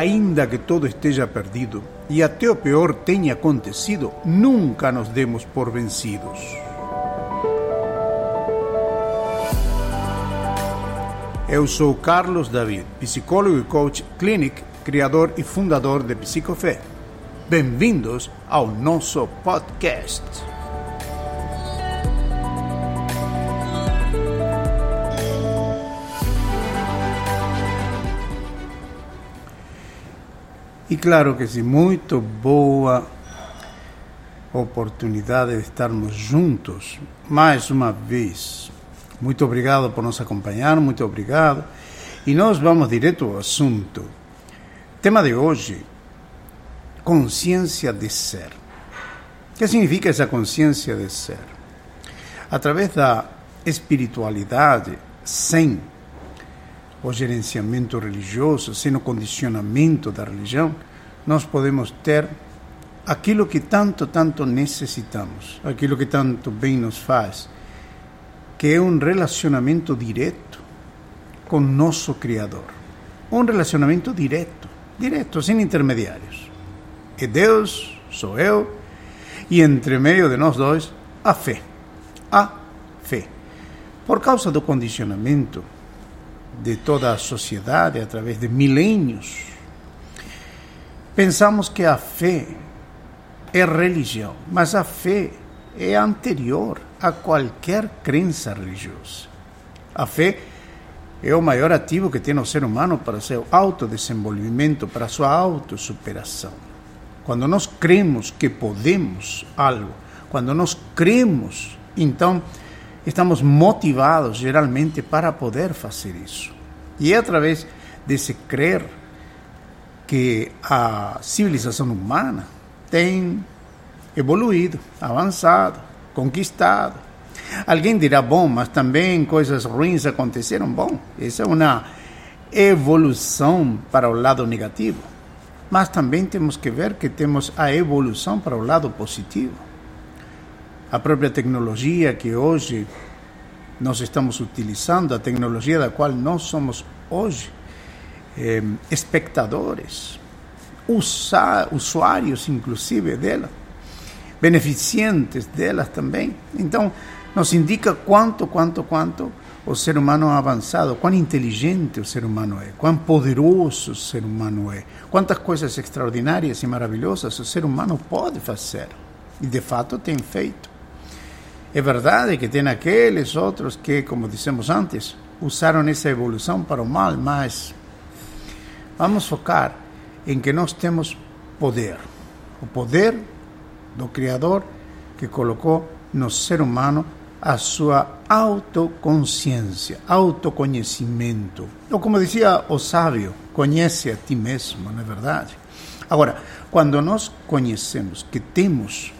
ainda que todo esteja perdido e até o pior tenha acontecido, nunca nos demos por vencidos. Eu sou Carlos David, psicólogo e coach clinic, criador e fundador de Psicofé. Bem-vindos ao nosso podcast. Claro que sim, muito boa oportunidade de estarmos juntos mais uma vez. Muito obrigado por nos acompanhar, muito obrigado. E nós vamos direto ao assunto. Tema de hoje: consciência de ser. O que significa essa consciência de ser? Através da espiritualidade, sem o gerenciamento religioso, sem o condicionamento da religião, nós podemos ter aquilo que tanto, tanto necessitamos, aquilo que tanto bem nos faz, que é um relacionamento direto com nosso Criador. Um relacionamento direto, direto, sem intermediários. É Deus, sou eu, e entre meio de nós dois, a fé. A fé. Por causa do condicionamento, de toda a sociedade através de milênios. Pensamos que a fé é religião, mas a fé é anterior a qualquer crença religiosa. A fé é o maior ativo que tem o ser humano para seu autodesenvolvimento, para sua autossuperação. Quando nós cremos que podemos algo, quando nós cremos, então estamos motivados geralmente para poder fazer isso. E é através desse crer que a civilização humana tem evoluído, avançado, conquistado. Alguém dirá, bom, mas também coisas ruins aconteceram. Bom, essa é uma evolução para o lado negativo. Mas também temos que ver que temos a evolução para o lado positivo a própria tecnologia que hoje nós estamos utilizando, a tecnologia da qual nós somos hoje eh, espectadores, usuários inclusive dela, beneficiantes delas também. Então, nos indica quanto, quanto, quanto o ser humano é avançado, quão inteligente o ser humano é, quão poderoso o ser humano é, quantas coisas extraordinárias e maravilhosas o ser humano pode fazer. E de fato tem feito. É verdade que tem aqueles outros que, como dissemos antes, usaram essa evolução para o mal, mas vamos focar em que nós temos poder. O poder do Criador que colocou no ser humano a sua autoconsciência, autoconhecimento. Ou como dizia o sábio, conhece a ti mesmo, não é verdade? Agora, quando nós conhecemos que temos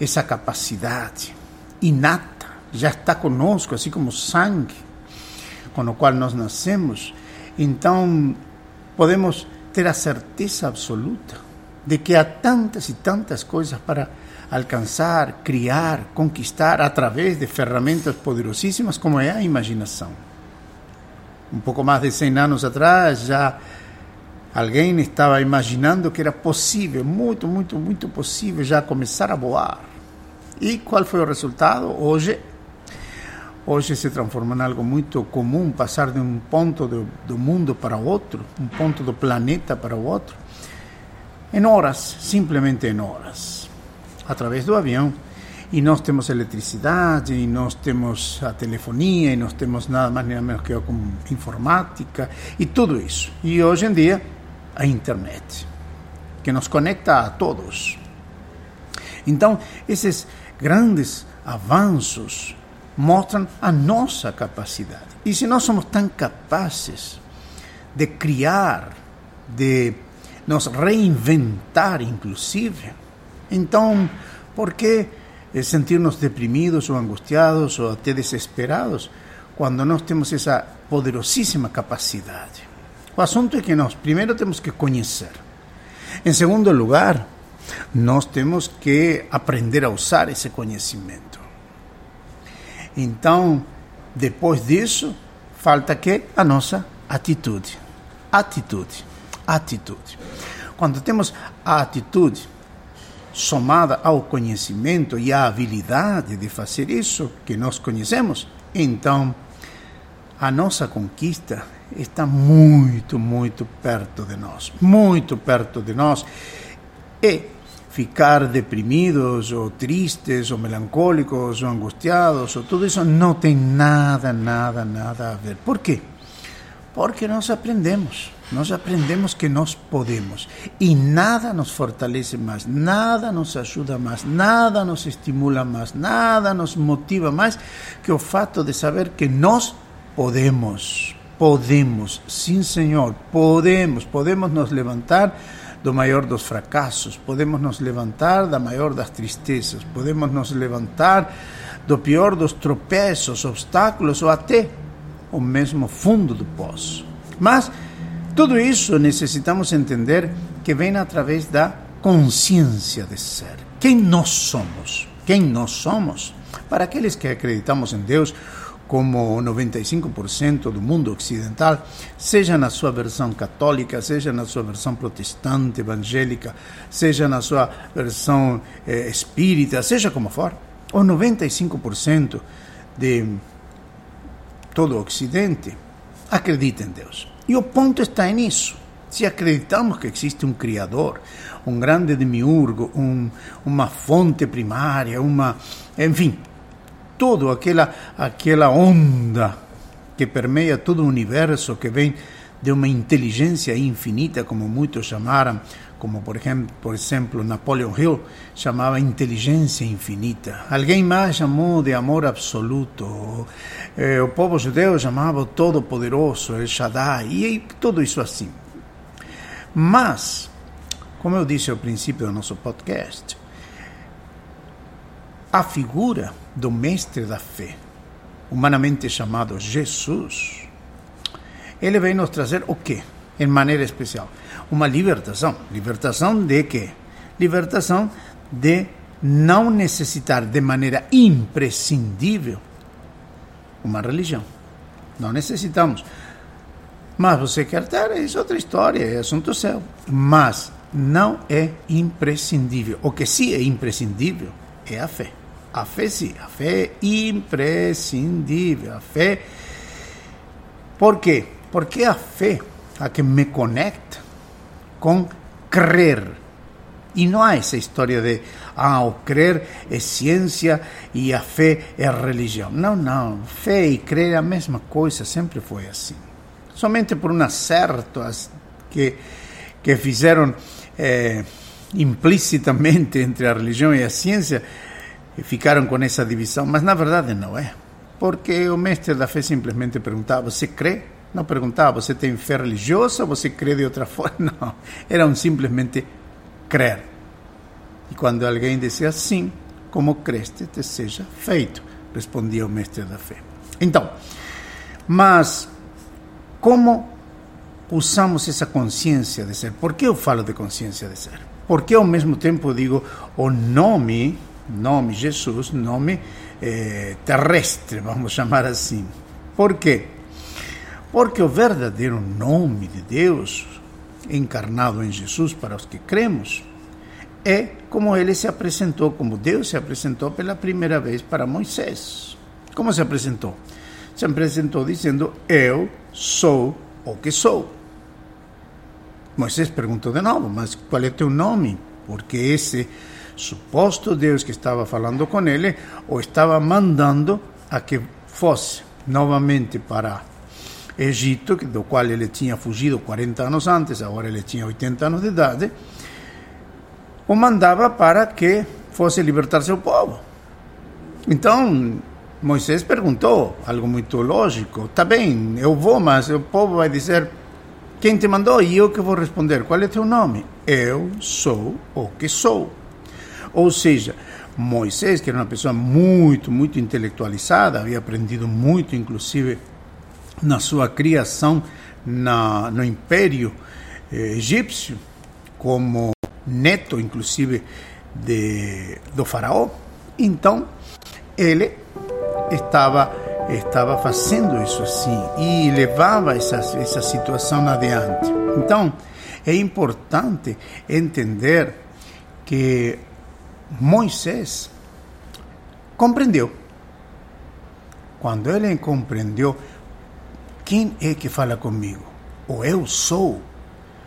essa capacidade, inata, já está conosco, assim como sangue com o qual nós nascemos. Então, podemos ter a certeza absoluta de que há tantas e tantas coisas para alcançar, criar, conquistar através de ferramentas poderosíssimas como é a imaginação. Um pouco mais de 100 anos atrás, já alguém estava imaginando que era possível, muito, muito, muito possível já começar a voar e qual foi o resultado? Hoje, hoje se transforma em algo muito comum passar de um ponto do, do mundo para outro, um ponto do planeta para o outro, em horas, simplesmente em horas, através do avião. E nós temos eletricidade, e nós temos a telefonia, e nós temos nada mais nem menos que a informática, e tudo isso. E hoje em dia, a internet, que nos conecta a todos. Então, esses grandes avanços mostram a nossa capacidade. E se nós somos tão capazes de criar, de nos reinventar, inclusive, então, por que sentir-nos deprimidos ou angustiados ou até desesperados quando nós temos essa poderosíssima capacidade? O assunto é que nós primeiro temos que conhecer. Em segundo lugar, nós temos que aprender a usar esse conhecimento. Então, depois disso, falta que a nossa atitude. Atitude. atitude. Quando temos a atitude somada ao conhecimento e à habilidade de fazer isso que nós conhecemos, então a nossa conquista está muito, muito perto de nós, muito perto de nós. E ficar deprimidos ou tristes ou melancólicos ou angustiados ou tudo isso não tem nada, nada, nada a ver. Por quê? Porque nós aprendemos, nós aprendemos que nós podemos e nada nos fortalece mais, nada nos ajuda mais, nada nos estimula mais, nada nos motiva mais que o fato de saber que nós podemos, podemos, sim Senhor, podemos, podemos nos levantar do maior dos fracassos, podemos nos levantar da maior das tristezas, podemos nos levantar do pior dos tropeços, obstáculos ou até o mesmo fundo do poço. Mas tudo isso necessitamos entender que vem através da consciência de ser. Quem nós somos? Quem nós somos? Para aqueles que acreditamos em Deus, como 95% do mundo ocidental, seja na sua versão católica, seja na sua versão protestante, evangélica, seja na sua versão eh, espírita, seja como for, o 95% de todo o Ocidente acredita em Deus. E o ponto está nisso. Se acreditamos que existe um Criador, um grande demiurgo, um, uma fonte primária, uma. Enfim, toda aquela, aquela onda que permeia todo o universo, que vem de uma inteligência infinita, como muitos chamaram, como por exemplo, por exemplo Napoleon Hill chamava inteligência infinita. Alguém mais chamou de amor absoluto. Eh, o povo judeu chamava o Todo-Poderoso, El Shaddai, e tudo isso assim. Mas, como eu disse ao princípio do nosso podcast, a figura do mestre da fé, humanamente chamado Jesus, ele vem nos trazer o quê? Em maneira especial, uma libertação. Libertação de quê? Libertação de não necessitar de maneira imprescindível uma religião. Não necessitamos. Mas você quer ter, é outra história, é assunto seu. Mas não é imprescindível. O que sim é imprescindível é a fé. A fé sim, a fé é imprescindível. A fé. Por quê? Porque a fé a que me conecta com crer. E não há essa história de, ah, o crer é ciência e a fé é religião. Não, não. Fé e crer é a mesma coisa, sempre foi assim. Somente por um acerto que, que fizeram é, implicitamente entre a religião e a ciência, ficaram com essa divisão, mas na verdade não é. Porque o mestre da fé simplesmente perguntava: Você crê? Não perguntava: Você tem fé religiosa você crê de outra forma? Não. Era um simplesmente crer. E quando alguém dizia sim, como creste, te seja feito, respondia o mestre da fé. Então, mas como usamos essa consciência de ser? Por que eu falo de consciência de ser? Porque ao mesmo tempo digo o nome nome Jesus, nome eh, terrestre, vamos chamar assim. Por quê? Porque o verdadeiro nome de Deus, encarnado em Jesus para os que cremos, é como ele se apresentou, como Deus se apresentou pela primeira vez para Moisés. Como se apresentou? Se apresentou dizendo: Eu sou o que sou. Moisés perguntou de novo: Mas qual é teu nome? Porque esse suposto Deus que estava falando com ele o estava mandando a que fosse novamente para Egito, do qual ele tinha fugido 40 anos antes, agora ele tinha 80 anos de idade, o mandava para que fosse libertar seu povo. Então, Moisés perguntou algo muito lógico: tá bem, eu vou, mas o povo vai dizer: quem te mandou? E eu que vou responder: qual é teu nome? Eu sou o que sou. Ou seja, Moisés, que era uma pessoa muito, muito intelectualizada, havia aprendido muito, inclusive, na sua criação na, no Império eh, Egípcio, como neto, inclusive, de, do faraó. Então, ele estava estava fazendo isso assim e levava essa, essa situação adiante. Então, é importante entender que Moisés compreendeu. Quando ele compreendeu, quem é que fala comigo? O eu sou.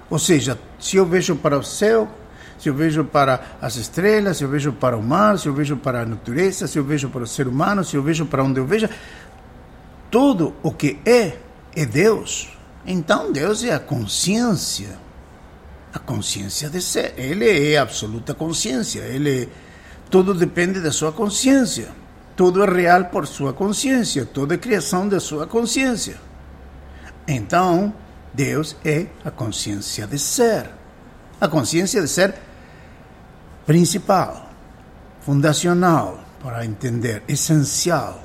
Ou seja, se eu vejo para o céu, se eu vejo para as estrelas, se eu vejo para o mar, se eu vejo para a natureza, se eu vejo para o ser humano, se eu vejo para onde eu veja, tudo o que é, é Deus. Então Deus é a consciência. A consciência de ser. Ele é absoluta consciência. Ele tudo depende da sua consciência. Tudo é real por sua consciência. Tudo é criação da sua consciência. Então, Deus é a consciência de ser. A consciência de ser principal, fundacional para entender, essencial.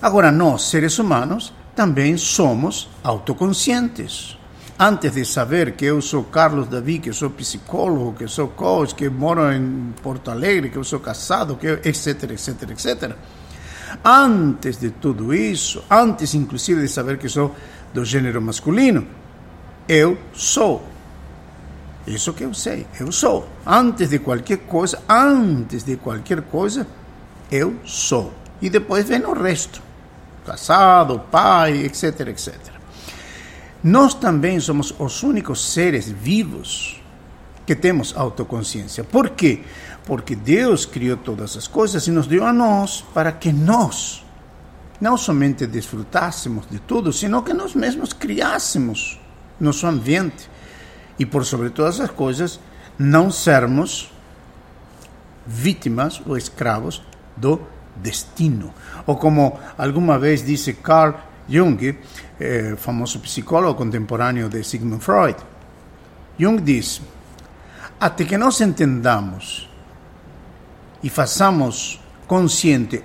Agora, nós, seres humanos, também somos autoconscientes. Antes de saber que eu sou Carlos Davi, que eu sou psicólogo, que eu sou coach, que moro em Porto Alegre, que eu sou casado, que etc, etc, etc. Antes de tudo isso, antes inclusive de saber que sou do gênero masculino, eu sou isso que eu sei, eu sou. Antes de qualquer coisa, antes de qualquer coisa, eu sou. E depois vem o resto. Casado, pai, etc, etc. Nós também somos os únicos seres vivos que temos autoconsciência. Por quê? Porque Deus criou todas as coisas e nos deu a nós para que nós não somente desfrutássemos de tudo, sino que nós mesmos criássemos nosso ambiente e por sobre todas as coisas não sermos vítimas ou escravos do destino. Ou como alguma vez disse Carl Jung, eh, famoso psicólogo contemporâneo de Sigmund Freud, Jung diz: até que nós entendamos e façamos consciente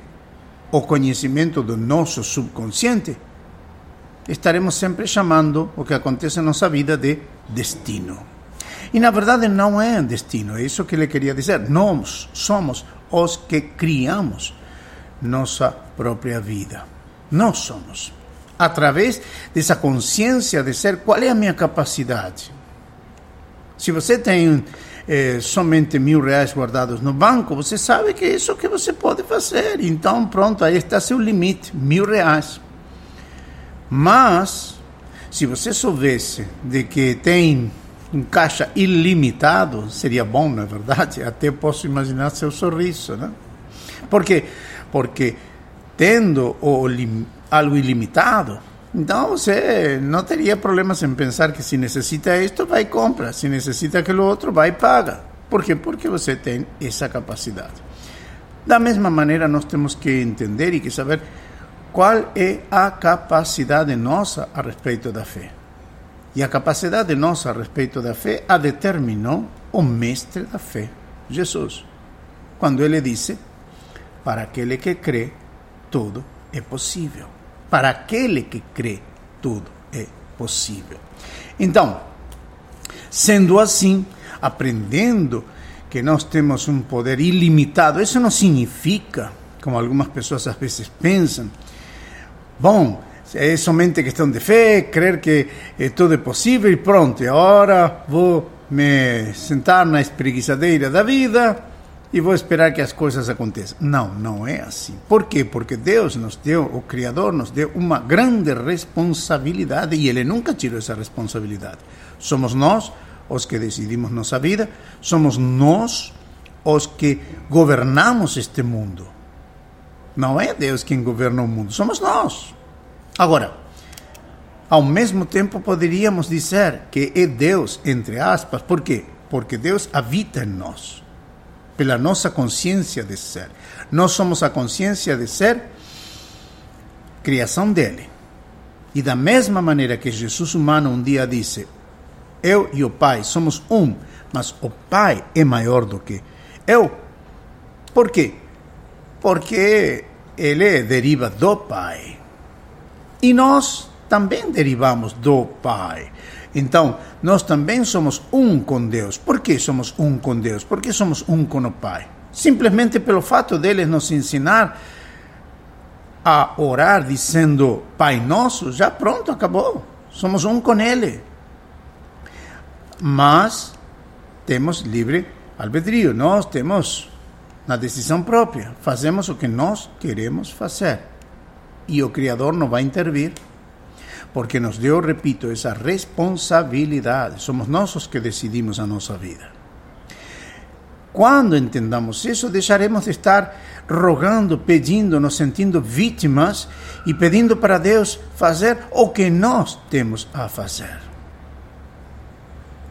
o conhecimento do nosso subconsciente, estaremos sempre chamando o que acontece em nossa vida de destino. E na verdade não é destino, é isso que ele queria dizer. Nós somos os que criamos nossa própria vida. Nós somos. Através dessa consciência de ser, qual é a minha capacidade? Se você tem eh, somente mil reais guardados no banco, você sabe que é isso que você pode fazer. Então, pronto, aí está seu limite, mil reais. Mas, se você soubesse de que tem um caixa ilimitado, seria bom, não é verdade? Até posso imaginar seu sorriso, né? Por quê? Porque tendo o, algo ilimitado, então você não teria problemas em pensar que se necessita isto, vai e compra. Se necessita aquilo outro, vai e paga. Por quê? Porque você tem essa capacidade. Da mesma maneira, nós temos que entender e que saber qual é a capacidade nossa a respeito da fé. E a capacidade nossa a respeito da fé a determinou o mestre da fé, Jesus, quando ele disse: Para aquele que crê, tudo é possível. Para aquele que crê, tudo é possível. Então, sendo assim, aprendendo que nós temos um poder ilimitado, isso não significa, como algumas pessoas às vezes pensam, Bom, é somente questão de fé, crer que eh, tudo é possível e pronto, agora vou me sentar na espreguiçadeira da vida e vou esperar que as coisas aconteçam. Não, não é assim. Por quê? Porque Deus nos deu, o Criador nos deu uma grande responsabilidade e Ele nunca tirou essa responsabilidade. Somos nós os que decidimos nossa vida, somos nós os que governamos este mundo. Não é Deus quem governa o mundo, somos nós. Agora, ao mesmo tempo poderíamos dizer que é Deus, entre aspas, por quê? Porque Deus habita em nós, pela nossa consciência de ser. Nós somos a consciência de ser criação dele. E da mesma maneira que Jesus humano um dia disse: Eu e o Pai somos um, mas o Pai é maior do que eu. Por quê? Porque ele deriva do Pai. E nós também derivamos do Pai. Então, nós também somos um com Deus. Por que somos um com Deus? Porque somos um com o Pai. Simplesmente pelo fato deles nos ensinar a orar dizendo Pai Nosso, já pronto, acabou. Somos um com Ele. mas temos livre albedrío, nós temos na decisão própria, fazemos o que nós queremos fazer. E o Criador não vai intervir, porque nos deu, repito, essa responsabilidade. Somos nós os que decidimos a nossa vida. Quando entendamos isso, deixaremos de estar rogando, pedindo, nos sentindo vítimas e pedindo para Deus fazer o que nós temos a fazer.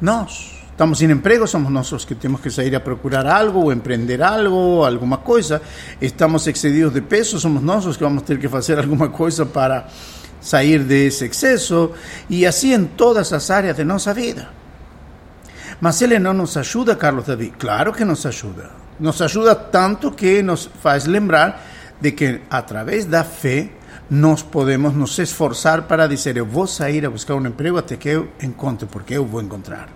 Nós. Estamos sem emprego, somos nós os que temos que sair a procurar algo, ou empreender algo, alguma coisa. Estamos excedidos de peso, somos nós os que vamos ter que fazer alguma coisa para sair desse excesso. E assim em todas as áreas de nossa vida. Mas ele não nos ajuda, Carlos David? Claro que nos ajuda. Nos ajuda tanto que nos faz lembrar de que através da fé nós podemos nos esforçar para dizer: eu vou sair a buscar um emprego até que eu encontre, porque eu vou encontrar.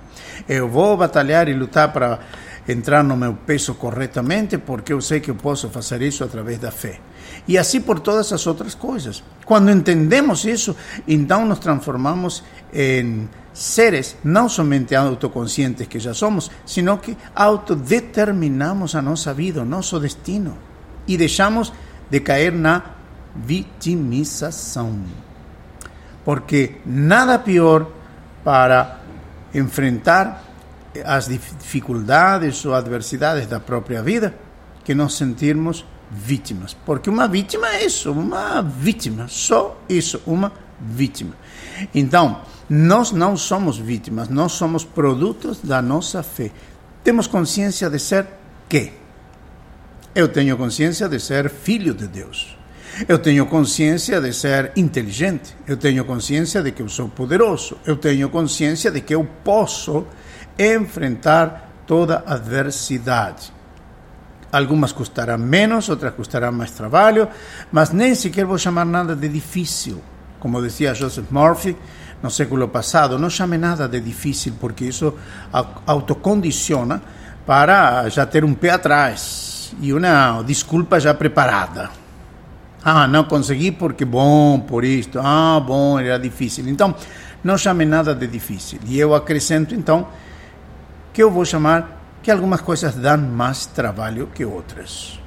Eu vou batalhar e lutar para entrar no meu peso corretamente, porque eu sei que eu posso fazer isso através da fé. E assim por todas as outras coisas. Quando entendemos isso, então nos transformamos em seres não somente autoconscientes que já somos, sino que autodeterminamos a nossa vida, o nosso destino e deixamos de cair na vitimização. Porque nada pior para enfrentar as dificuldades ou adversidades da própria vida que nos sentirmos vítimas. Porque uma vítima é isso, uma vítima, só isso, uma vítima. Então, nós não somos vítimas, nós somos produtos da nossa fé. Temos consciência de ser quê? Eu tenho consciência de ser filho de Deus. Eu tenho consciência de ser inteligente. Eu tenho consciência de que eu sou poderoso. Eu tenho consciência de que eu posso enfrentar toda adversidade. Algumas custarão menos, outras custarão mais trabalho, mas nem sequer vou chamar nada de difícil. Como dizia Joseph Murphy, no século passado, não chame nada de difícil, porque isso autocondiciona para já ter um pé atrás e uma desculpa já preparada. Ah, não consegui porque, bom, por isto. Ah, bom, era difícil. Então, não chame nada de difícil. E eu acrescento, então, que eu vou chamar que algumas coisas dão mais trabalho que outras.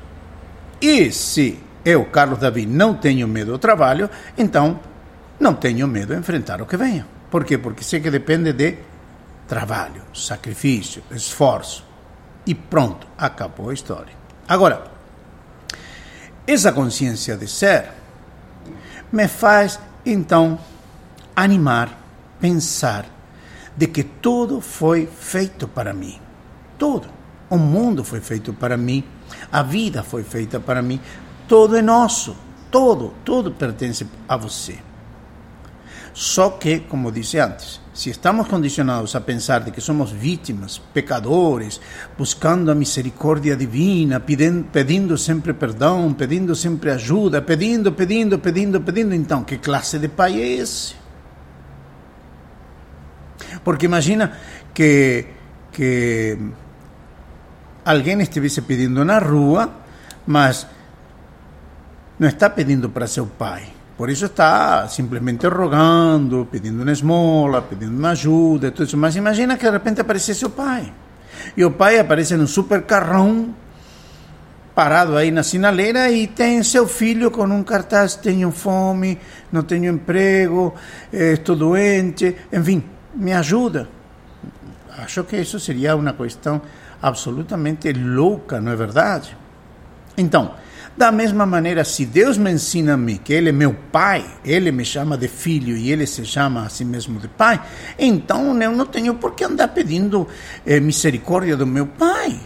E se eu, Carlos Davi, não tenho medo do trabalho, então não tenho medo de enfrentar o que venha. Por quê? Porque sei que depende de trabalho, sacrifício, esforço. E pronto, acabou a história. Agora, essa consciência de ser me faz, então, animar, pensar de que tudo foi feito para mim. Tudo. O mundo foi feito para mim. A vida foi feita para mim. Tudo é nosso. Tudo, tudo pertence a você. Só que, como disse antes, se estamos condicionados a pensar de que somos vítimas, pecadores, buscando a misericórdia divina, pedindo, pedindo sempre perdão, pedindo sempre ajuda, pedindo, pedindo, pedindo, pedindo, então, que classe de pai é esse? Porque imagina que, que alguém estivesse pedindo na rua, mas não está pedindo para seu pai por isso está simplesmente rogando, pedindo uma esmola, pedindo uma ajuda, tudo isso. Mas imagina que de repente aparecesse o pai. E o pai aparece num super carrão, parado aí na sinaleira, e tem seu filho com um cartaz: tenho fome, não tenho emprego, estou doente, enfim, me ajuda. Acho que isso seria uma questão absolutamente louca, não é verdade? Então, da mesma maneira, se Deus me ensina a mim que Ele é meu Pai, Ele me chama de filho e Ele se chama a si mesmo de Pai, então eu não tenho por que andar pedindo eh, misericórdia do meu Pai.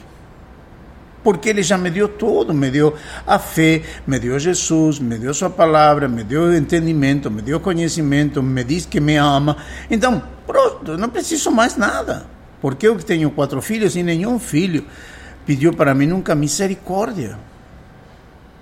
Porque Ele já me deu tudo, me deu a fé, me deu Jesus, me deu Sua palavra, me deu entendimento, me deu conhecimento, me diz que me ama. Então, pronto, não preciso mais nada. Porque eu tenho quatro filhos e nenhum filho pediu para mim nunca misericórdia.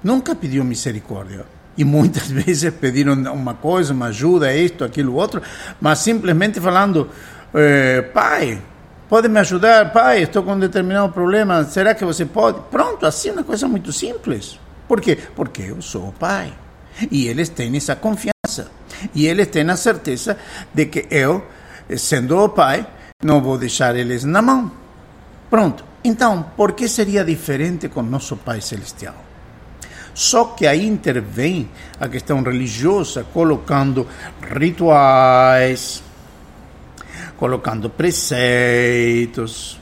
Nunca pediu misericórdia. E muitas vezes pediram uma coisa, uma ajuda, isto, aquilo, outro, mas simplesmente falando: eh, Pai, pode me ajudar? Pai, estou com um determinado problema, será que você pode? Pronto, assim, uma coisa muito simples. Por quê? Porque eu sou o Pai. E eles têm essa confiança. E eles têm a certeza de que eu, sendo o Pai, não vou deixar eles na mão. Pronto. Então, por que seria diferente com nosso Pai Celestial? Só que aí intervém a questão religiosa, colocando rituais, colocando preceitos,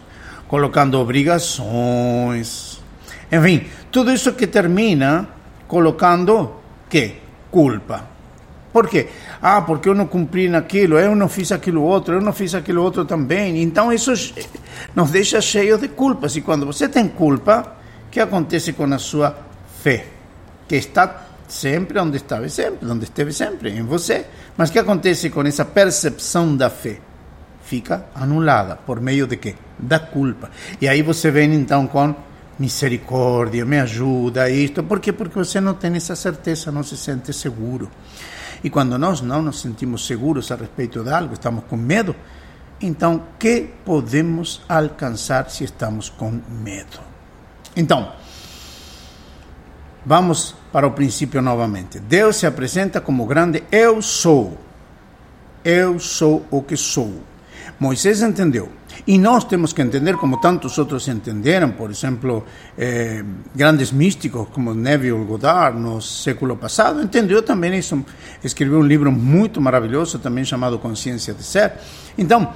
colocando obrigações, enfim, tudo isso que termina colocando que? Culpa. Por quê? Ah, porque eu não cumpri naquilo, eu não fiz aquilo outro, eu não fiz aquilo outro também. Então isso nos deixa cheios de culpas. E quando você tem culpa, o que acontece com a sua fé? Que está sempre onde estava sempre, onde esteve sempre, em você. Mas o que acontece com essa percepção da fé? Fica anulada por meio de quê? Da culpa. E aí você vem então com misericórdia, me ajuda, isto. Por quê? Porque você não tem essa certeza, não se sente seguro. E quando nós não nos sentimos seguros a respeito de algo, estamos com medo, então, que podemos alcançar se estamos com medo? Então, vamos para o princípio novamente. Deus se apresenta como grande eu sou. Eu sou o que sou. Moisés entendeu. E nós temos que entender, como tantos outros entenderam, por exemplo, eh, grandes místicos como Neville Goddard no século passado, entendeu também isso. Escreveu um livro muito maravilhoso, também chamado Consciência de Ser. Então,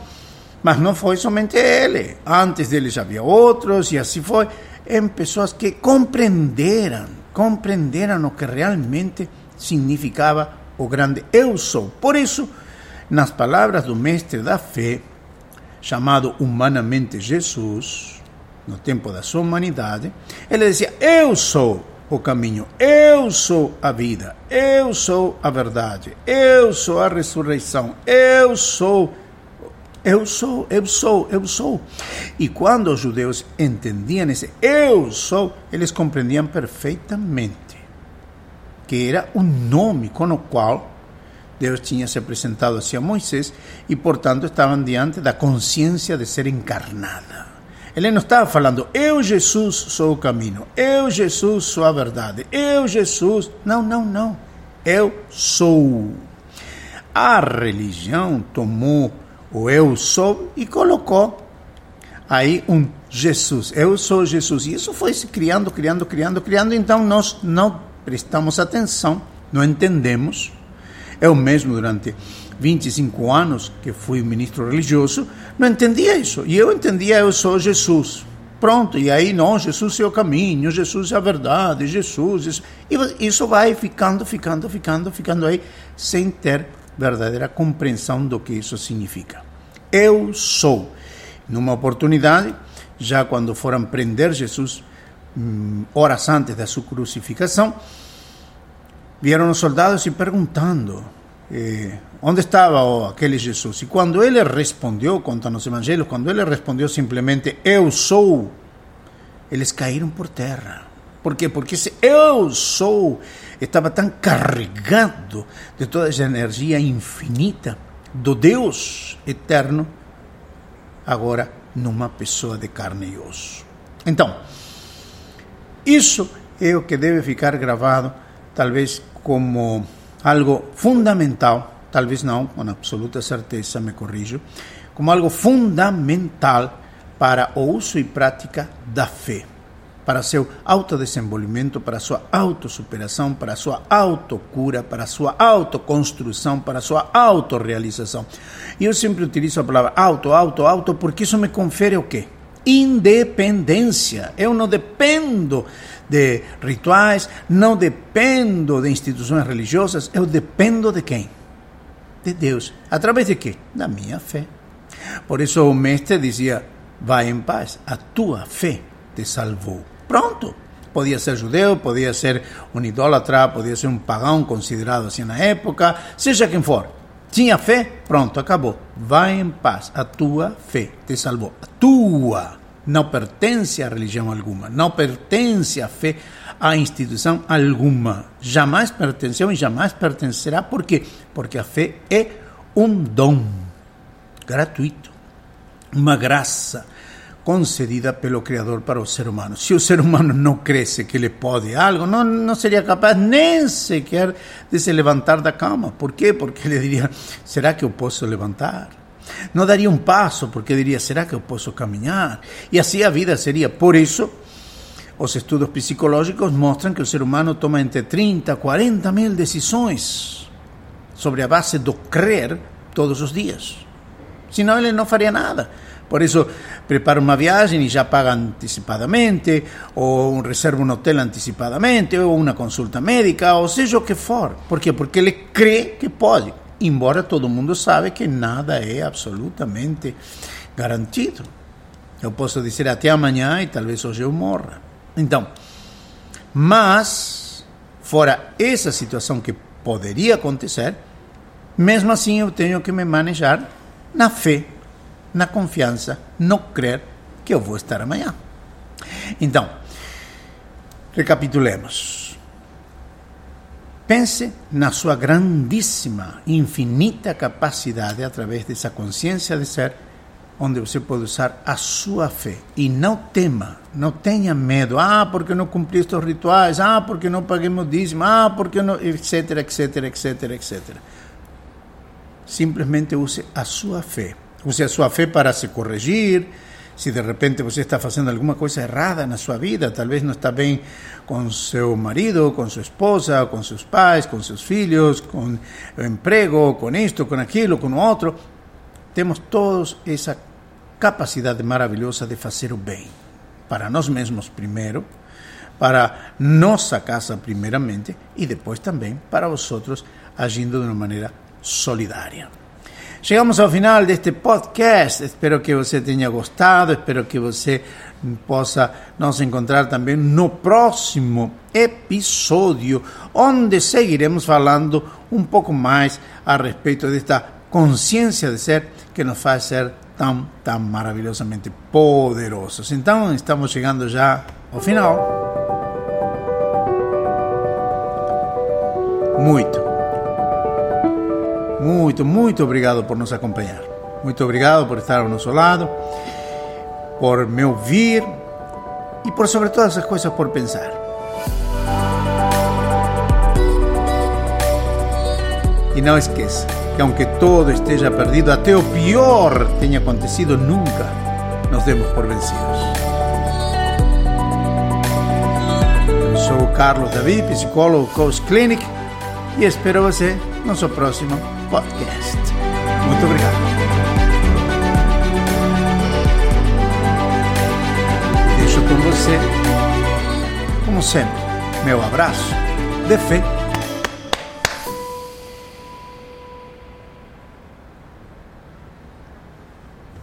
mas não foi somente ele. Antes dele já havia outros, e assim foi. Em pessoas que compreenderam, compreenderam o que realmente significava o grande eu sou. Por isso, nas palavras do mestre da fé, chamado humanamente Jesus, no tempo da sua humanidade, ele dizia: Eu sou o caminho, eu sou a vida, eu sou a verdade, eu sou a ressurreição, eu sou. Eu sou, eu sou, eu sou. E quando os judeus entendiam esse eu sou, eles compreendiam perfeitamente que era um nome com o qual Deus tinha se apresentado assim a Moisés e, portanto, estavam diante da consciência de ser encarnada. Ele não estava falando, eu, Jesus, sou o caminho, eu, Jesus, sou a verdade, eu, Jesus. Não, não, não. Eu sou. A religião tomou o eu sou e colocou aí um Jesus. Eu sou Jesus. E isso foi se criando, criando, criando, criando. Então nós não prestamos atenção, não entendemos eu mesmo, durante 25 anos que fui ministro religioso, não entendia isso. E eu entendia, eu sou Jesus. Pronto, e aí não, Jesus é o caminho, Jesus é a verdade, Jesus. Isso, e isso vai ficando, ficando, ficando, ficando aí, sem ter verdadeira compreensão do que isso significa. Eu sou. Numa oportunidade, já quando foram prender Jesus, hum, horas antes da sua crucificação, vieram os soldados e perguntando eh, onde estava oh, aquele Jesus. E quando ele respondeu, conta nos evangelhos, quando ele respondeu simplesmente eu sou, eles caíram por terra. Por quê? Porque esse eu sou estava tão carregado de toda essa energia infinita do Deus eterno, agora numa pessoa de carne e osso. Então, isso é o que deve ficar gravado talvez como algo fundamental, talvez não, com absoluta certeza, me corrijo, como algo fundamental para o uso e prática da fé, para seu autodesenvolvimento, para sua autossuperação, para sua autocura, para sua autoconstrução, para sua autorrealização. E eu sempre utilizo a palavra auto, auto, auto, porque isso me confere o quê? Independência. Eu não dependo de rituais, não dependo de instituições religiosas, eu dependo de quem? De Deus. Através de quê? Da minha fé. Por isso o mestre dizia: vai em paz, a tua fé te salvou. Pronto. Podia ser judeu, podia ser um idólatra, podia ser um pagão considerado assim na época, seja quem for. Tinha fé? Pronto, acabou. Vai em paz, a tua fé te salvou. A tua não pertence a religião alguma, não pertence a fé a instituição alguma. Jamais pertenceu e jamais pertencerá. Por quê? Porque a fé é um dom gratuito, uma graça concedida pelo Criador para o ser humano. Se o ser humano não cresce que ele pode algo, não, não seria capaz nem sequer de se levantar da cama. Por quê? Porque ele diria: será que eu posso levantar? Não daria um passo porque diria: será que eu posso caminhar? E assim a vida seria. Por isso, os estudos psicológicos mostram que o ser humano toma entre 30 a 40 mil decisões sobre a base do crer todos os dias. Senão ele não faria nada. Por isso, prepara uma viagem e já paga antecipadamente, ou reserva um hotel antecipadamente, ou uma consulta médica, ou seja o que for. Por quê? Porque ele crê que pode, embora todo mundo sabe que nada é absolutamente garantido. Eu posso dizer até amanhã e talvez hoje eu morra. Então, mas, fora essa situação que poderia acontecer, mesmo assim eu tenho que me manejar na fé na confiança, no crer que eu vou estar amanhã. Então, recapitulemos. Pense na sua grandíssima, infinita capacidade através dessa consciência de ser, onde você pode usar a sua fé. E não tema, não tenha medo. Ah, porque não cumpri estes rituais. Ah, porque não paguei meu dízimo. Ah, porque não. etc, etc, etc, etc. Simplesmente use a sua fé Use a sua fé para se corrigir. Se de repente você está fazendo alguma coisa errada na sua vida, talvez não está bem com seu marido, com sua esposa, com seus pais, com seus filhos, com o emprego, com isto, com aquilo, com o outro. Temos todos essa capacidade maravilhosa de fazer o bem. Para nós mesmos primeiro, para nossa casa primeiramente e depois também para os outros, agindo de uma maneira solidária. Chegamos ao final deste podcast. Espero que você tenha gostado. Espero que você possa nos encontrar também no próximo episódio, onde seguiremos falando um pouco mais a respeito desta consciência de ser que nos faz ser tão, tão maravilhosamente poderosos. Então, estamos chegando já ao final. Muito muito, muito obrigado por nos acompanhar. Muito obrigado por estar ao nosso lado, por me ouvir e por sobre todas as coisas por pensar. E não esqueça que aunque todo esteja perdido, até o pior tenha acontecido, nunca nos demos por vencidos. Eu sou Carlos David, psicólogo Coach Clinic, e espero você no nosso próximo Podcast. Muito obrigado. Deixo com você, como sempre, meu abraço de